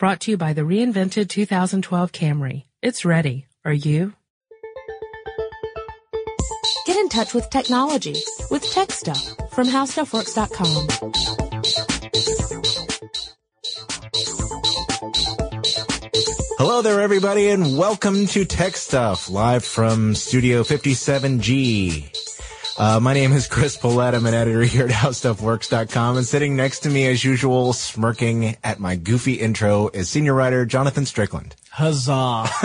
Brought to you by the reinvented 2012 Camry. It's ready. Are you? Get in touch with technology with Tech Stuff from HowStuffWorks.com. Hello there, everybody, and welcome to Tech Stuff, live from Studio 57G. Uh, my name is Chris Pollette. I'm an editor here at HowStuffWorks.com, and sitting next to me, as usual, smirking at my goofy intro, is senior writer Jonathan Strickland. Huzzah.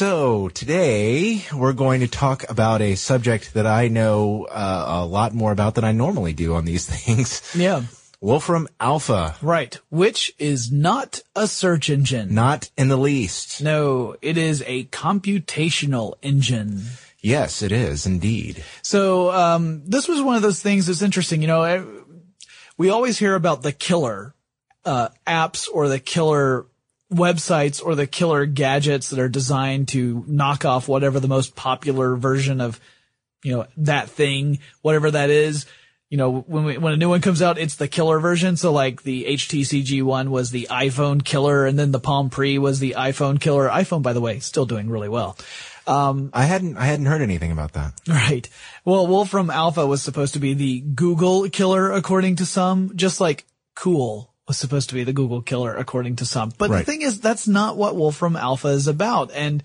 So today we're going to talk about a subject that I know uh, a lot more about than I normally do on these things. yeah. Wolfram Alpha, Right. Which is not a search engine. not in the least. No, it is a computational engine. Yes, it is indeed. So, um, this was one of those things that's interesting. You know, eh, we always hear about the killer, uh, apps or the killer websites or the killer gadgets that are designed to knock off whatever the most popular version of, you know, that thing, whatever that is. You know, when we, when a new one comes out, it's the killer version. So like the HTC G1 was the iPhone killer and then the Palm Pre was the iPhone killer. iPhone, by the way, still doing really well. I hadn't I hadn't heard anything about that. Right. Well, Wolfram Alpha was supposed to be the Google killer, according to some, just like Cuil was supposed to be the Google killer, according to some. But Right. the thing is, that's not what Wolfram Alpha is about. And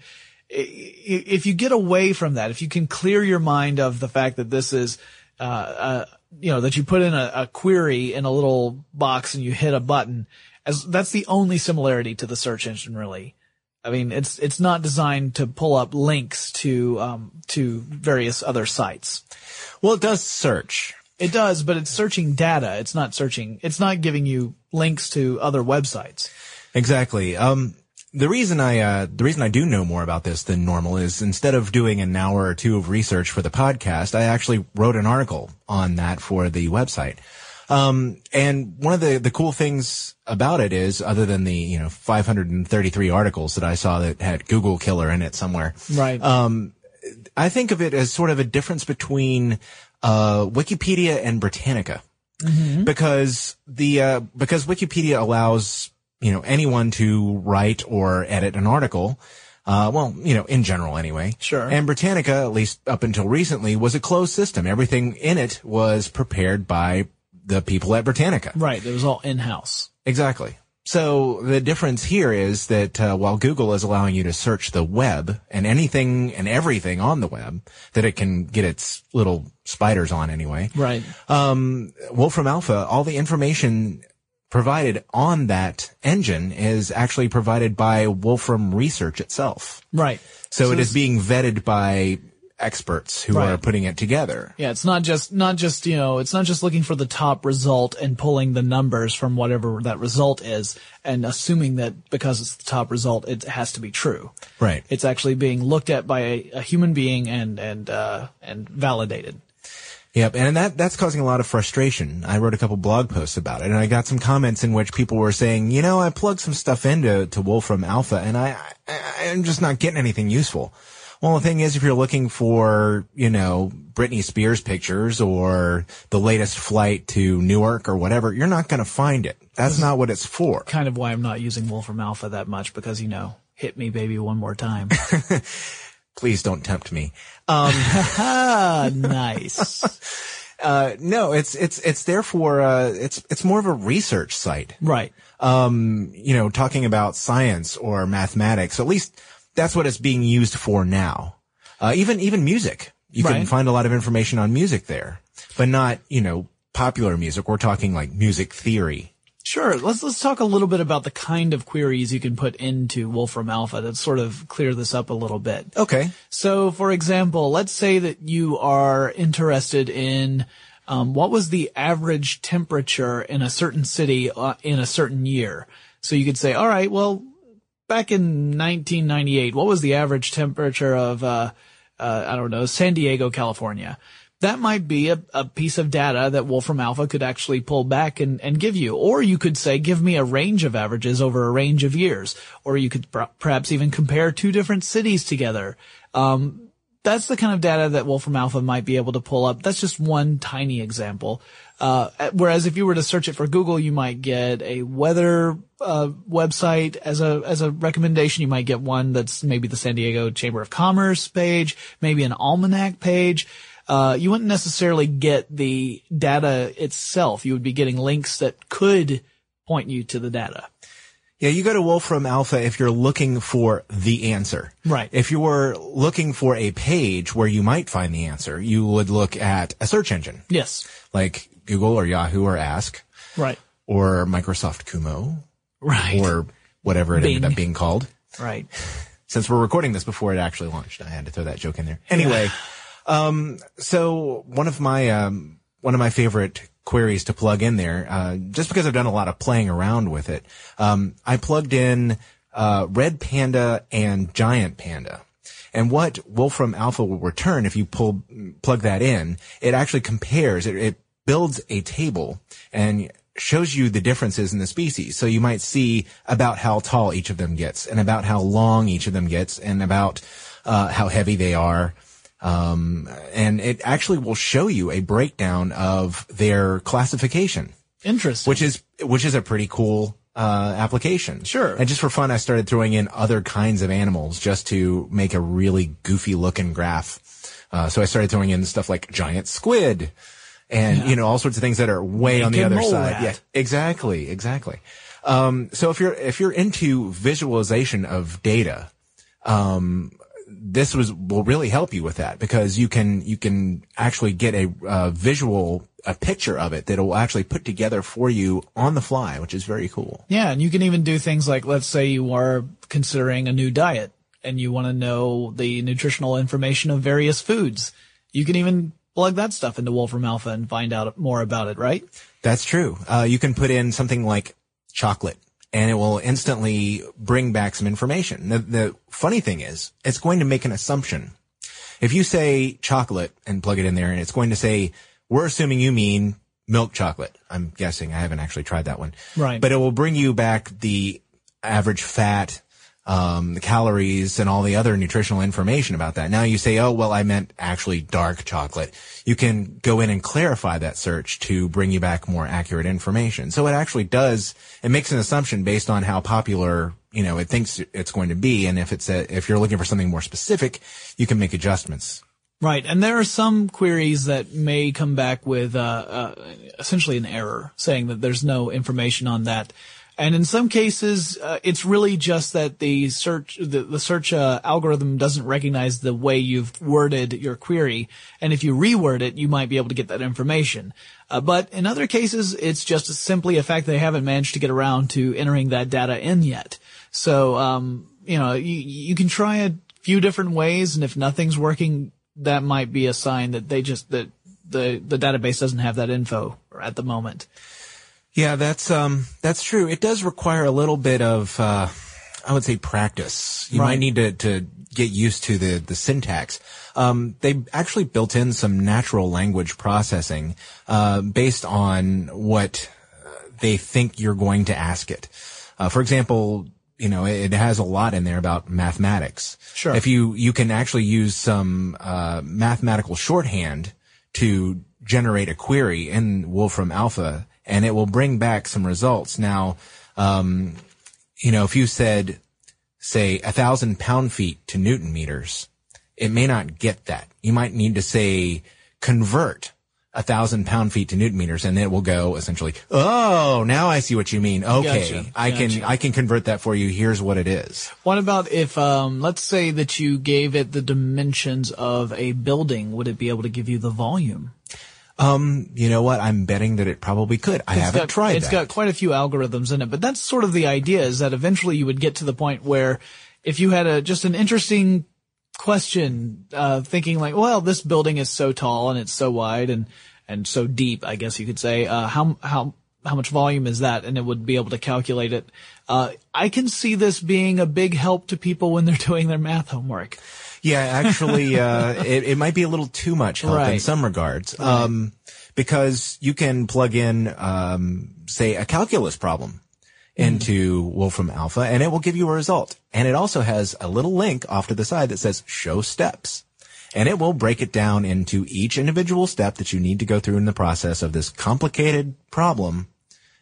if you get away from that, if you can clear your mind of the fact that this is, uh, uh, you know, that you put in a, a query in a little box and you hit a button, as that's the only similarity to the search engine, really. I mean, it's it's not designed to pull up links to um, to various other sites. Well, it does search. It does, but it's searching data. It's not searching. It's not giving you links to other websites. Exactly. Um, the reason I uh, the reason I do know more about this than normal is instead of doing an hour or two of research for the podcast, I actually wrote an article on that for the website. Um, and one of the, the cool things about it is, other than the, you know, 533 articles that I saw that had Google killer in it somewhere, Right. Um, I think of it as sort of a difference between, uh, Wikipedia and Britannica. Because the, uh, because Wikipedia allows, you know, anyone to write or edit an article. Uh, well, you know, in general anyway. Sure. And Britannica, at least up until recently, was a closed system. Everything in it was prepared by the people at Britannica. right. It was all in house. Exactly. So the difference here is that uh, while Google is allowing you to search the web and anything and everything on the web that it can get its little spiders on anyway, Right. um, Wolfram Alpha, all the information provided on that engine is actually provided by Wolfram Research itself. Right. So, it this- is being vetted by experts who Right. are putting it together. Yeah, it's not just not just you know, it's not just looking for the top result and pulling the numbers from whatever that result is and assuming that because it's the top result, it has to be true. Right. It's actually being looked at by a, a human being and and uh, and validated. Yep, and that that's causing a lot of frustration. I wrote a couple blog posts about it, and I got some comments in which people were saying, you know, I plugged some stuff into to Wolfram Alpha, and I, I I'm just not getting anything useful. Well, the thing is, if you're looking for, you know, Britney Spears pictures or the latest flight to Newark or whatever, you're not going to find it. That's not what it's for. Kind of why I'm not using Wolfram Alpha that much because you know, hit me baby one more time. Please don't tempt me. Um, nice. uh, no, it's it's it's there for uh, it's it's more of a research site. Right. um, you know, talking about science or mathematics. At least that's what it's being used for now. Uh, even, even music. You can find a lot of information on music there, but not, you know, popular music. We're talking like music theory. Sure. Let's let's talk a little bit about the kind of queries you can put into Wolfram Alpha to sort of clear this up a little bit. Okay. So, for example, let's say that you are interested in um, what was the average temperature in a certain city uh, in a certain year. So you could say, all right, well, back in 1998, what was the average temperature of, uh, uh, I don't know, San Diego, California? That might be a, a piece of data that Wolfram Alpha could actually pull back and, and give you. Or you could say, give me a range of averages over a range of years. Or you could per- perhaps even compare two different cities together. Um, that's the kind of data that Wolfram Alpha might be able to pull up. That's just one tiny example. Uh, whereas if you were to search it for Google, you might get a weather uh, website as a as a recommendation. You might get one that's maybe the San Diego Chamber of Commerce page, maybe an almanac page. Uh, you wouldn't necessarily get the data itself. You would be getting links that could point you to the data. Yeah, you go to Wolfram Alpha if you're looking for the answer. Right. If you were looking for a page where you might find the answer, you would look at a search engine. Yes. Like Google or Yahoo or Ask. Right. Or Microsoft Kumo. Right. Or whatever it Bing. ended up being called. Right. Since we're recording this before it actually launched, I had to throw that joke in there. Anyway, um, so one of my, um, one of my favorite queries to plug in there, uh, just because I've done a lot of playing around with it. Um, I plugged in, uh, Red Panda and Giant Panda. And what Wolfram Alpha will return if you pull, plug that in, it actually compares, it, it builds a table and shows you the differences in the species. So you might see about how tall each of them gets and about how long each of them gets and about, uh, how heavy they are. Um, and it actually will show you a breakdown of their classification, Interesting. which is, which is a pretty cool, uh, application. Sure. And just for fun, I started throwing in other kinds of animals just to make a really goofy looking graph. Uh, so I started throwing in stuff like giant squid and, you know, all sorts of things that are way on the other side. Yeah, exactly, exactly. Um, so if you're, if you're into visualization of data, um, this was will really help you with that because you can you can actually get a uh, visual a picture of it that will actually put together for you on the fly, which is very cool. Yeah, and you can even do things like, let's say you are considering a new diet and you want to know the nutritional information of various foods. You can even plug that stuff into Wolfram Alpha and find out more about it, right? That's true. Uh, you can put in something like chocolate and it will instantly bring back some information. The, the funny thing is it's going to make an assumption. If you say chocolate and plug it in there and it's going to say, we're assuming you mean milk chocolate. I'm guessing. I haven't actually tried that one. Right. But it will bring you back the average fat, um, the calories and all the other nutritional information about that. Now you say, oh, well, I meant actually dark chocolate. You can go in and clarify that search to bring you back more accurate information. So it actually does, it makes an assumption based on how popular, you know, it thinks it's going to be. And if it's a, if you're looking for something more specific, you can make adjustments. Right, and there are some queries that may come back with uh, uh, essentially an error, saying that there's no information on that. And in some cases, uh, it's really just that the search the, the search uh, algorithm doesn't recognize the way you've worded your query, and if you reword it, you might be able to get that information. Uh, but in other cases, it's just simply a fact they haven't managed to get around to entering that data in yet. So, um, you know, you, you can try a few different ways, and if nothing's working, that might be a sign that they just that the the database doesn't have that info at the moment. Yeah, that's um that's true. It does require a little bit of uh I would say practice. You Right. might need to to get used to the the syntax. Um they actually built in some natural language processing uh based on what uh, they think you're going to ask it. Uh for example, you know, it, it has a lot in there about mathematics. Sure. If you you can actually use some uh mathematical shorthand to generate a query in Wolfram Alpha and it will bring back some results. Now, um, you know, if you said, say, a thousand pound feet to Newton meters, it may not get that. You might need to say, convert a thousand pound feet to Newton meters and it will go essentially, oh, now I see what you mean. Okay. Gotcha. I can, I can convert that for you. Here's what it is. What about if, um, let's say that you gave it the dimensions of a building? Would it be able to give you the volume? Um, you know what? I'm betting that it probably could. I It's haven't got, tried It's that. got quite a few algorithms in it, but that's sort of the idea is that eventually you would get to the point where if you had a, just an interesting question, uh, thinking like, well, this building is so tall and it's so wide and, and so deep, I guess you could say, uh, how, how, how much volume is that? And it would be able to calculate it. Uh, I can see this being a big help to people when they're doing their math homework. Yeah, actually, uh, it, it might be a little too much help in some regards. Um, because you can plug in, um, say a calculus problem into Wolfram Alpha and it will give you a result. And it also has a little link off to the side that says show steps. and it will break it down into each individual step that you need to go through in the process of this complicated problem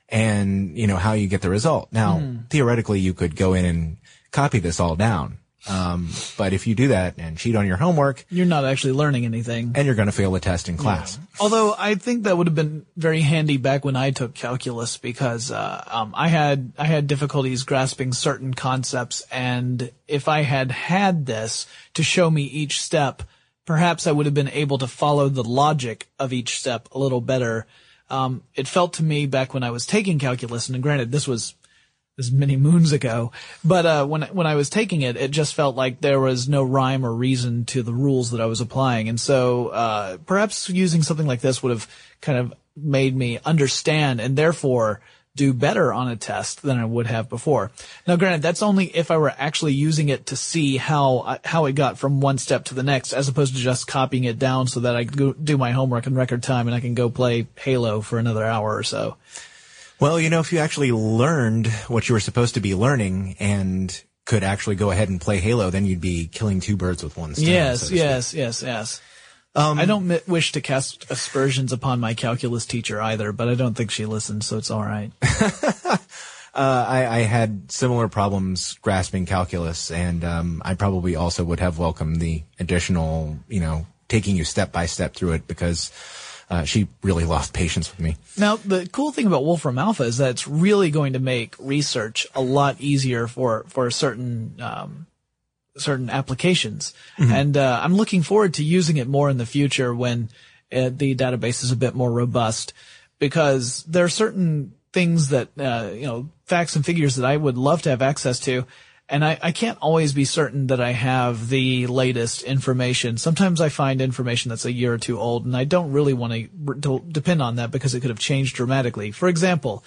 and, you know, how you get the result. Now, theoretically, you could go in and copy this all down. Um, but if you do that and cheat on your homework, You're not actually learning anything. and you're going to fail the test in class. Although I think that would have been very handy back when I took calculus because uh, um, I had I had difficulties grasping certain concepts, and if I had had this to show me each step, perhaps I would have been able to follow the logic of each step a little better. Um, it felt to me back when I was taking calculus, and granted this was is many moons ago. But uh, when when I was taking it, it just felt like there was no rhyme or reason to the rules that I was applying, and so uh, perhaps using something like this would have kind of made me understand and therefore do better on a test than I would have before. Now, granted, that's only if I were actually using it to see how how it got from one step to the next, as opposed to just copying it down so that I could do my homework in record time and I can go play Halo for another hour or so. Well, you know, if you actually learned what you were supposed to be learning and could actually go ahead and play Halo, then you'd be killing two birds with one stone. so Yes, to yes, yes, yes. I don't mi- wish to cast aspersions upon my calculus teacher either, but I don't think she listened, so it's all right. Uh, I, I had similar problems grasping calculus, and um, I probably also would have welcomed the additional, you know, taking you step by step through it because uh, she really lost patience with me. Now, the cool thing about Wolfram Alpha is that it's really going to make research a lot easier for for certain um, certain applications, and uh, I'm looking forward to using it more in the future when uh, the database is a bit more robust, because there are certain things that uh, you know facts and figures that I would love to have access to. And I, I can't always be certain that I have the latest information. Sometimes I find information that's a year or two old, and I don't really want to depend on that because it could have changed dramatically. For example,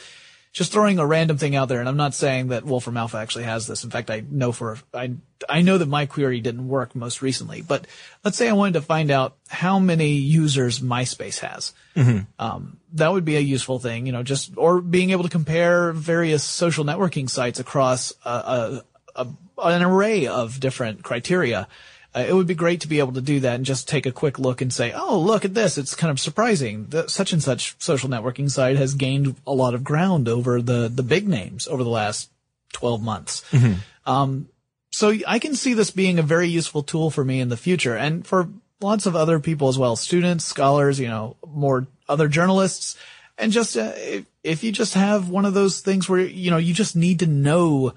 just throwing a random thing out there, and I'm not saying that Wolfram Alpha actually has this. In fact, I know for I I know that my query didn't work most recently. But let's say I wanted to find out how many users MySpace has. Um, that would be a useful thing, you know, just or being able to compare various social networking sites across a, a, a an array of different criteria. Uh, it would be great to be able to do that and just take a quick look and say, oh, look at this. It's kind of surprising that such and such social networking site has gained a lot of ground over the, the big names over the last 12 months. Um, so I can see this being a very useful tool for me in the future and for lots of other people as well, students, scholars, you know, more other journalists. And just, uh, if, if you just have one of those things where, you know, you just need to know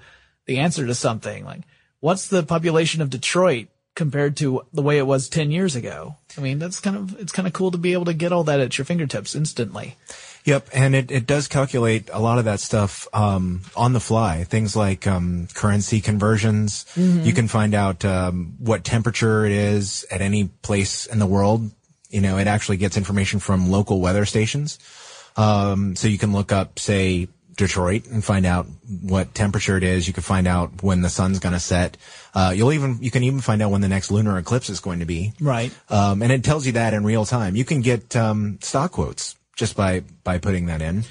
the answer to something, like what's the population of Detroit compared to the way it was 10 years ago? I mean, that's kind of, it's kind of cool to be able to get all that at your fingertips instantly. Yep, and it, it does calculate a lot of that stuff um, on the fly. Things like um, currency conversions. You can find out um, what temperature it is at any place in the world. You know, it actually gets information from local weather stations. Um, so you can look up, say, Detroit and find out what temperature it is. You can find out when the sun's going to set. Uh, you'll even you can even find out when the next lunar eclipse is going to be. Right. Um, and it tells you that in real time. You can get um, stock quotes just by by putting that in.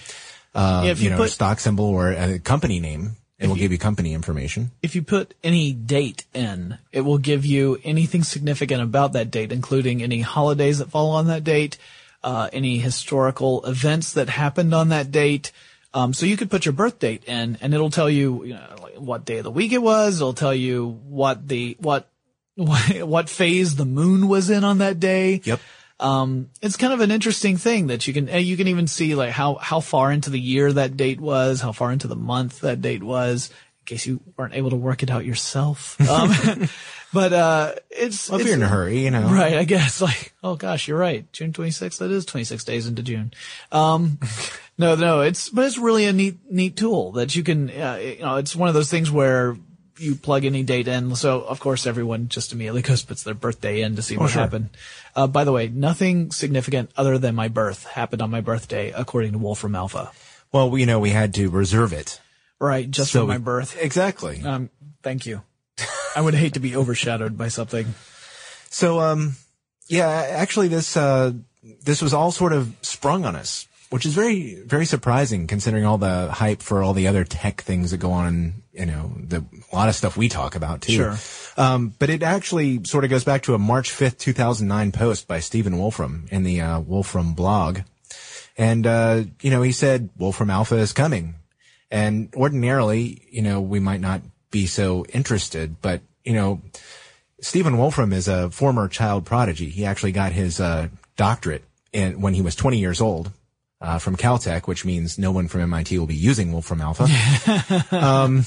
Uh, Yeah, if you, you know, put- stock symbol or a company name. It will give you company information. if you put any date in, it will give you anything significant about that date, including any holidays that fall on that date, uh, any historical events that happened on that date. Um, so you could put your birth date in, and it'll tell you, you know, like what day of the week it was. It'll tell you what the what what phase the moon was in on that day. Yep. Um, it's kind of an interesting thing that you can, you can even see like how, how far into the year that date was, how far into the month that date was, case you weren't able to work it out yourself. Um, but, uh, it's, Well, if it's- you're in a hurry, you know. Right, I guess. Like, oh gosh, you're right. June 26th. That is 26 days into June. Um, no, no, it's, but it's really a neat, neat tool that you can, uh, you know, it's one of those things where you plug any date in. So of course everyone just immediately goes, puts their birthday in to see what sure. happened. Uh, by the way, nothing significant other than my birth happened on my birthday, according to Wolfram Alpha. Well, you know, we had to reserve it. Right. Just So for my birth. Exactly. Um, thank you. I would hate to be overshadowed by something. So, um, yeah, actually, this uh, this was all sort of sprung on us which is very, very surprising considering all the hype for all the other tech things that go on, you know, the, a lot of stuff we talk about too. Sure. Um, but it actually sort of goes back to a March 5th, 2009 post by Stephen Wolfram in the, uh, Wolfram blog. And, uh, you know, he said Wolfram Alpha is coming. And ordinarily, you know, we might not be so interested, but, you know, Stephen Wolfram is a former child prodigy. He actually got his, uh, doctorate in, when he was 20 years old uh, from Caltech, which means no one from MIT will be using Wolfram Alpha. um,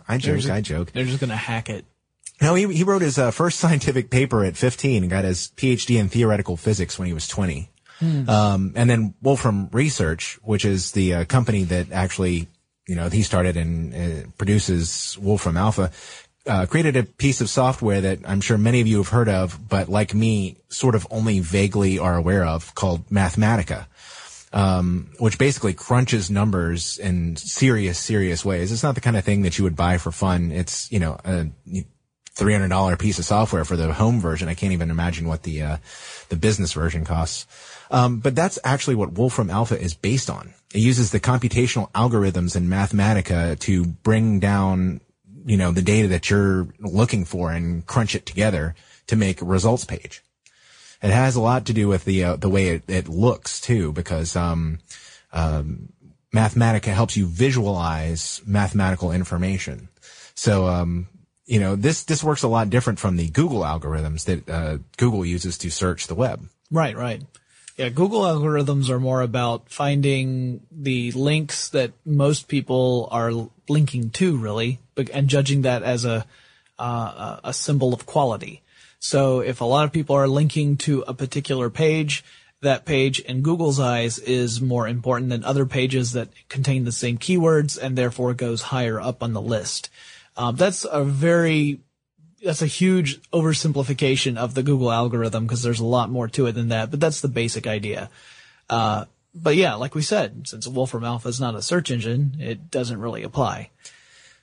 I joke, I joke. They're just gonna hack it. No, he, he wrote his uh, first scientific paper at 15 and got his PhD in theoretical physics when he was 20. Um, and then Wolfram Research, which is the uh, company that actually, you know, he started and uh, produces Wolfram Alpha, uh, created a piece of software that I'm sure many of you have heard of, but like me, sort of only vaguely are aware of, called Mathematica um, which basically crunches numbers in serious, serious ways. It's not the kind of thing that you would buy for fun. It's, you know, a $300 piece of software for the home version. I can't even imagine what the, uh, the business version costs. Um, but that's actually what Wolfram Alpha is based on. It uses the computational algorithms in Mathematica to bring down, you know, the data that you're looking for and crunch it together to make a results page. It has a lot to do with the uh, the way it, it looks too, because um, um, Mathematica helps you visualize mathematical information. So um, you know this this works a lot different from the Google algorithms that uh, Google uses to search the web. Right, right. Yeah, Google algorithms are more about finding the links that most people are linking to, really, and judging that as a uh, a symbol of quality. So if a lot of people are linking to a particular page, that page in Google's eyes is more important than other pages that contain the same keywords and therefore goes higher up on the list. Um, that's a very that's a huge oversimplification of the Google algorithm because there's a lot more to it than that, but that's the basic idea. Uh, but yeah, like we said, since Wolfram Alpha is not a search engine, it doesn't really apply.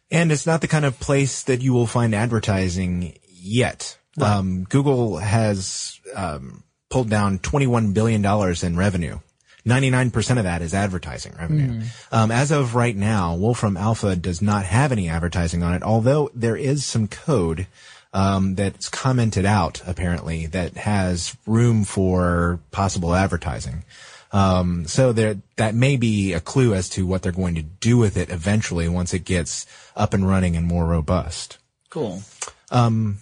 And it's not the kind of place that you will find advertising yet. Right. Um, Google has um, pulled down $21 billion in revenue. 99% of that is advertising revenue. Mm. Um, as of right now, Wolfram Alpha does not have any advertising on it, although there is some code um, that's commented out apparently that has room for possible advertising. Um, so there, that may be a clue as to what they're going to do with it eventually once it gets up and running and more robust. Cool. Um,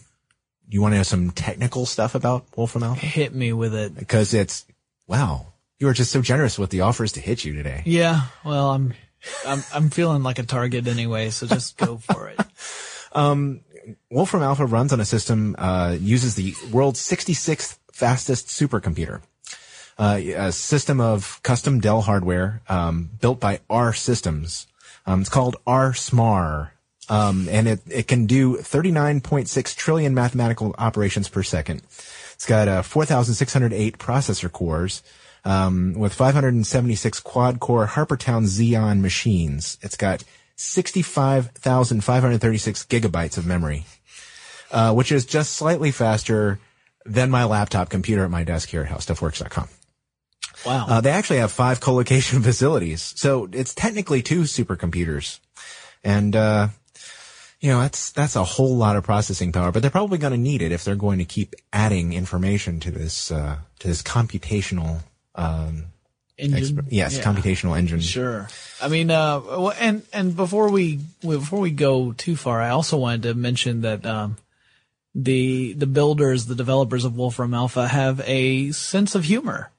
you want to know some technical stuff about Wolfram Alpha? Hit me with it. Because it's, wow, you were just so generous with the offers to hit you today. Yeah. Well, I'm, I'm, I'm feeling like a target anyway, so just go for it. Um, Wolfram Alpha runs on a system, uh, uses the world's 66th fastest supercomputer. Uh, a system of custom Dell hardware, um, built by R Systems. Um, it's called R Smarr. Um, and it, it can do 39.6 trillion mathematical operations per second. It's got uh, 4,608 processor cores, um, with 576 quad core Harpertown Xeon machines. It's got 65,536 gigabytes of memory, uh, which is just slightly faster than my laptop computer at my desk here at howstuffworks.com. Wow. Uh, they actually have five co-location facilities. So it's technically two supercomputers. And, uh, you know, that's, that's a whole lot of processing power, but they're probably going to need it if they're going to keep adding information to this, uh, to this computational, um. Exp- yes, yeah. computational engine. Sure. I mean, uh, and, and before we, before we go too far, I also wanted to mention that, um, the, the builders, the developers of Wolfram Alpha have a sense of humor.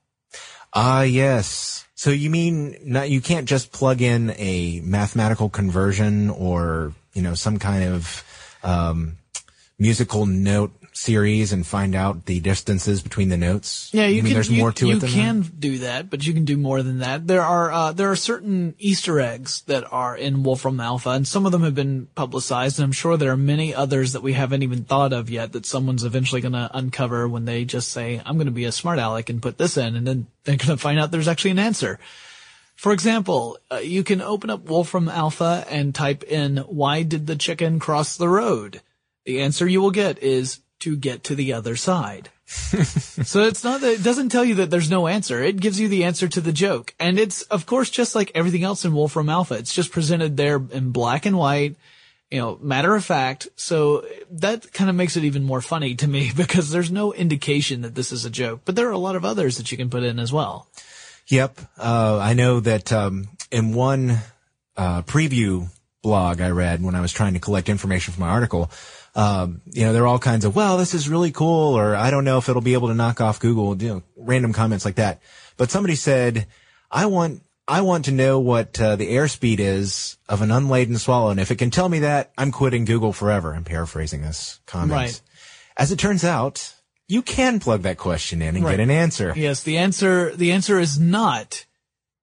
Ah, yes. So you mean not, you can't just plug in a mathematical conversion or you know, some kind of um, musical note series and find out the distances between the notes? Yeah, you, you can. There's you, more to you it. You can that? do that, but you can do more than that. There are uh, there are certain Easter eggs that are in Wolfram Alpha, and some of them have been publicized, and I'm sure there are many others that we haven't even thought of yet that someone's eventually going to uncover when they just say, "I'm going to be a smart aleck and put this in," and then they're going to find out there's actually an answer. For example, uh, you can open up Wolfram Alpha and type in, why did the chicken cross the road? The answer you will get is to get to the other side. so it's not that it doesn't tell you that there's no answer. It gives you the answer to the joke. And it's, of course, just like everything else in Wolfram Alpha. It's just presented there in black and white, you know, matter of fact. So that kind of makes it even more funny to me because there's no indication that this is a joke, but there are a lot of others that you can put in as well. Yep. Uh, I know that, um, in one, uh, preview blog I read when I was trying to collect information for my article, um, you know, there are all kinds of, well, this is really cool, or I don't know if it'll be able to knock off Google, you know, random comments like that. But somebody said, I want, I want to know what uh, the airspeed is of an unladen swallow, and if it can tell me that, I'm quitting Google forever. I'm paraphrasing this comment. Right. As it turns out, you can plug that question in and Right. get an answer. Yes, the answer, the answer is not,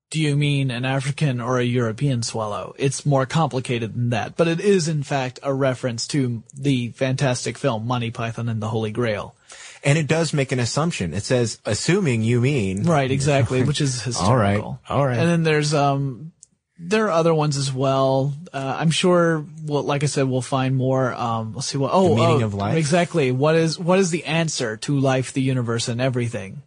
do you mean an African or a European swallow? It's more complicated than that, but it is in fact a reference to the fantastic film Monty Python and the Holy Grail. And it does make an assumption. It says, assuming you mean. Right, exactly, which is hysterical. All right, all right. And then there's, um, there are other ones as well. Uh, I'm sure, well, like I said, we'll find more. Um, let's see what, oh, The meaning oh, of life? Exactly. What is, what is the answer to life, the universe, and everything?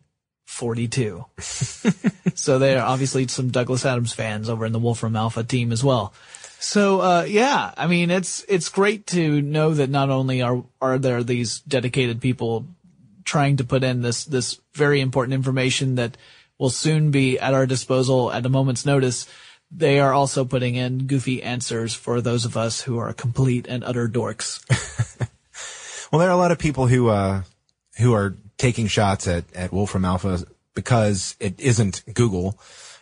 42. so there are obviously some Douglas Adams fans over in the Wolfram Alpha team as well. So, uh, yeah, I mean, it's, it's great to know that not only are, are there these dedicated people trying to put in this, this very important information that will soon be at our disposal at a moment's notice. They are also putting in goofy answers for those of us who are complete and utter dorks. Well, there are a lot of people who, uh, who are taking shots at, at Wolfram Alpha because it isn't Google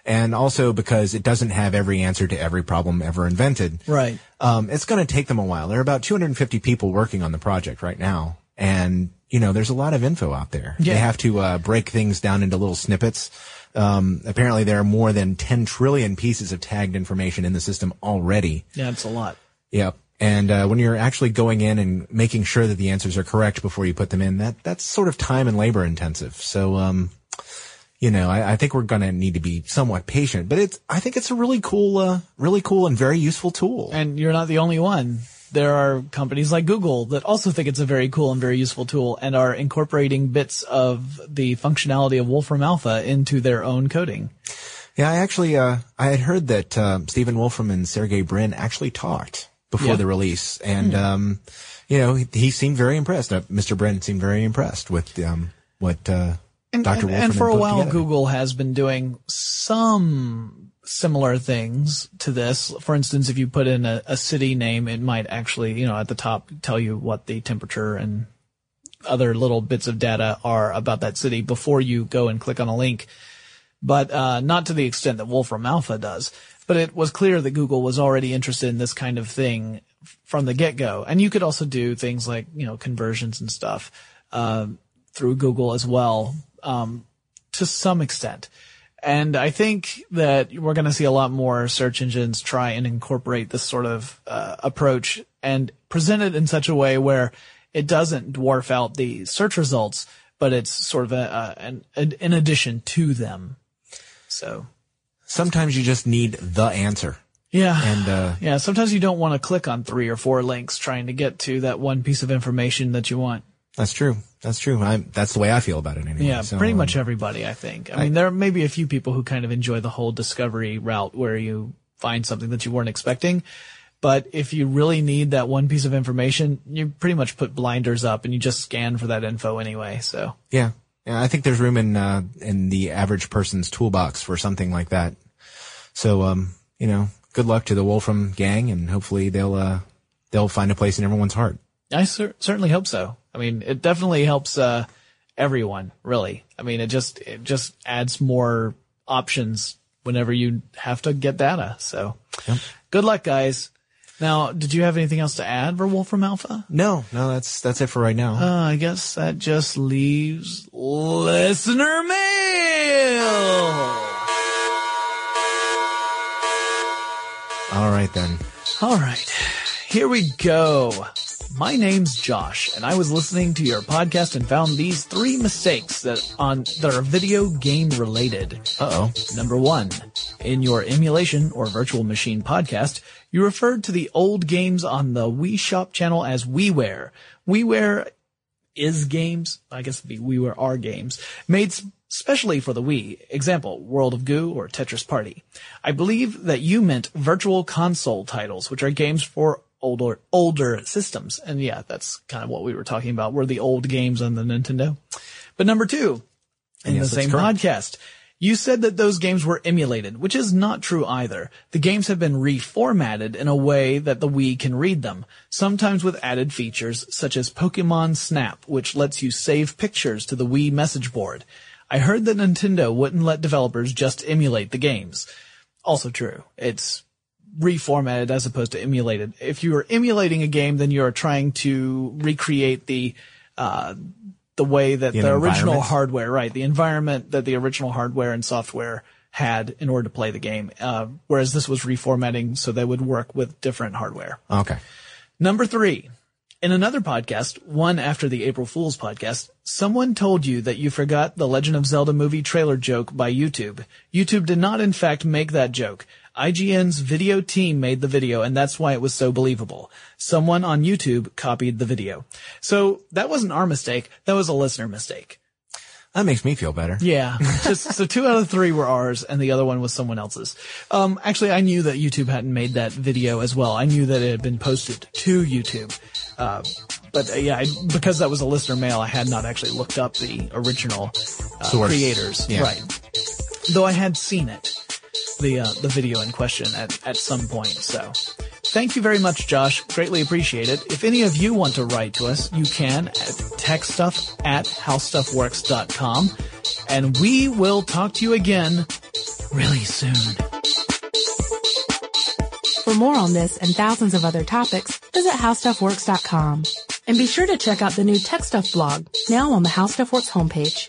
and also because it doesn't have every answer to every problem ever invented. Right. Um, it's going to take them a while. There are about 250 people working on the project right now. And, you know, there's a lot of info out there. Yeah. They have to, uh, break things down into little snippets. Um, apparently there are more than 10 trillion pieces of tagged information in the system already. Yeah, it's a lot. Yep. And uh, when you're actually going in and making sure that the answers are correct before you put them in, that that's sort of time and labor intensive. So, um, you know, I, I think we're going to need to be somewhat patient. But it's, I think it's a really cool, uh, really cool and very useful tool. And you're not the only one. There are companies like Google that also think it's a very cool and very useful tool and are incorporating bits of the functionality of Wolfram Alpha into their own coding. Yeah, I actually, uh, I had heard that uh, Stephen Wolfram and Sergey Brin actually talked before Yeah. the release, and um, you know, he, he seemed very impressed. Uh, Mr. Brin seemed very impressed with um, what uh, And, Dr. and, and for a while, together. Google has been doing some similar things to this. For instance, if you put in a, a city name, it might actually, you know, at the top tell you what the temperature and other little bits of data are about that city before you go and click on a link. But uh, not to the extent that Wolfram Alpha does. But it was clear that Google was already interested in this kind of thing from the get-go. And you could also do things like, you know, conversions and stuff um, through Google as well, um, to some extent. And I think that we're going to see a lot more search engines try and incorporate this sort of uh, approach and present it in such a way where it doesn't dwarf out the search results, but it's sort of a, a, an, an addition to them. So sometimes you just need the answer. yeah, And uh, yeah. Sometimes you don't want to click on three or four links trying to get to that one piece of information that you want. That's true. That's true. I, that's the way I feel about it anyway. Yeah, So, pretty um, much everybody, I think. I, mean, there may be a few people who kind of enjoy the whole discovery route where you find something that you weren't expecting. But if you really need that one piece of information, you pretty much put blinders up and you just scan for that info anyway. So Yeah. Yeah. I think there's room in, uh, in the average person's toolbox for something like that. So, um, you know, good luck to the Wolfram gang and hopefully they'll, uh, they'll find a place in everyone's heart. I cer- certainly hope so. I mean, it definitely helps, uh, everyone, really. I mean, it just, it just adds more options whenever you have to get data. So good luck, guys. Now, did you have anything else to add for Wolfram Alpha? No, no, that's, that's it for right now. Uh, I guess that just leaves listener mail. All right then. All right, here we go. My name's Josh, and I was listening to your podcast and found these three mistakes that on that are video game related. Uh oh. Number one, in your emulation or virtual machine podcast, you referred to the old games on the Wii Shop channel as WiiWare. WiiWare is games. I guess it'd be we were our games made specially for the Wii. Example, World of Goo or Tetris Party. I believe that you meant virtual console titles, which are games for older, older systems. And yeah, that's kind of what we were talking about. Were the old games on the Nintendo. But number two, in Yes, the same correct. podcast, you said that those games were emulated, which is not true either. The games have been reformatted in a way that the Wii can read them, sometimes with added features such as Pokemon Snap, which lets you save pictures to the Wii message board. I heard that Nintendo wouldn't let developers just emulate the games. Also true. It's reformatted as opposed to emulated. If you are emulating a game, then you are trying to recreate the, uh, the way that The the, original hardware, right, the environment that the original hardware and software had in order to play the game. Uh, whereas this was reformatting so they would work with different hardware. Okay. Number three. In another podcast, one after the April Fool's podcast, someone told you that you forgot the Legend of Zelda movie trailer joke by YouTube. YouTube did not in fact make that joke. IGN's video team made the video and that's why it was so believable. Someone on YouTube copied the video. So that wasn't our mistake. That was a listener mistake. That makes me feel better. Yeah. Just, so two out of three were ours and the other one was someone else's. Um, actually, I knew that YouTube hadn't made that video as well. I knew that it had been posted to YouTube. Uh, but uh, yeah, I, because that was a listener mail, I had not actually looked up the original uh, creators. Yeah. Right. Though I had seen it, the, uh, the video in question at, at some point. So thank you very much, Josh. Greatly appreciate it. If any of you want to write to us, you can at techstuff at howstuffworks.com and we will talk to you again really soon. For more on this and thousands of other topics, visit howstuffworks.com. And be sure to check out the new Tech Stuff blog, now on the How Stuff Works homepage.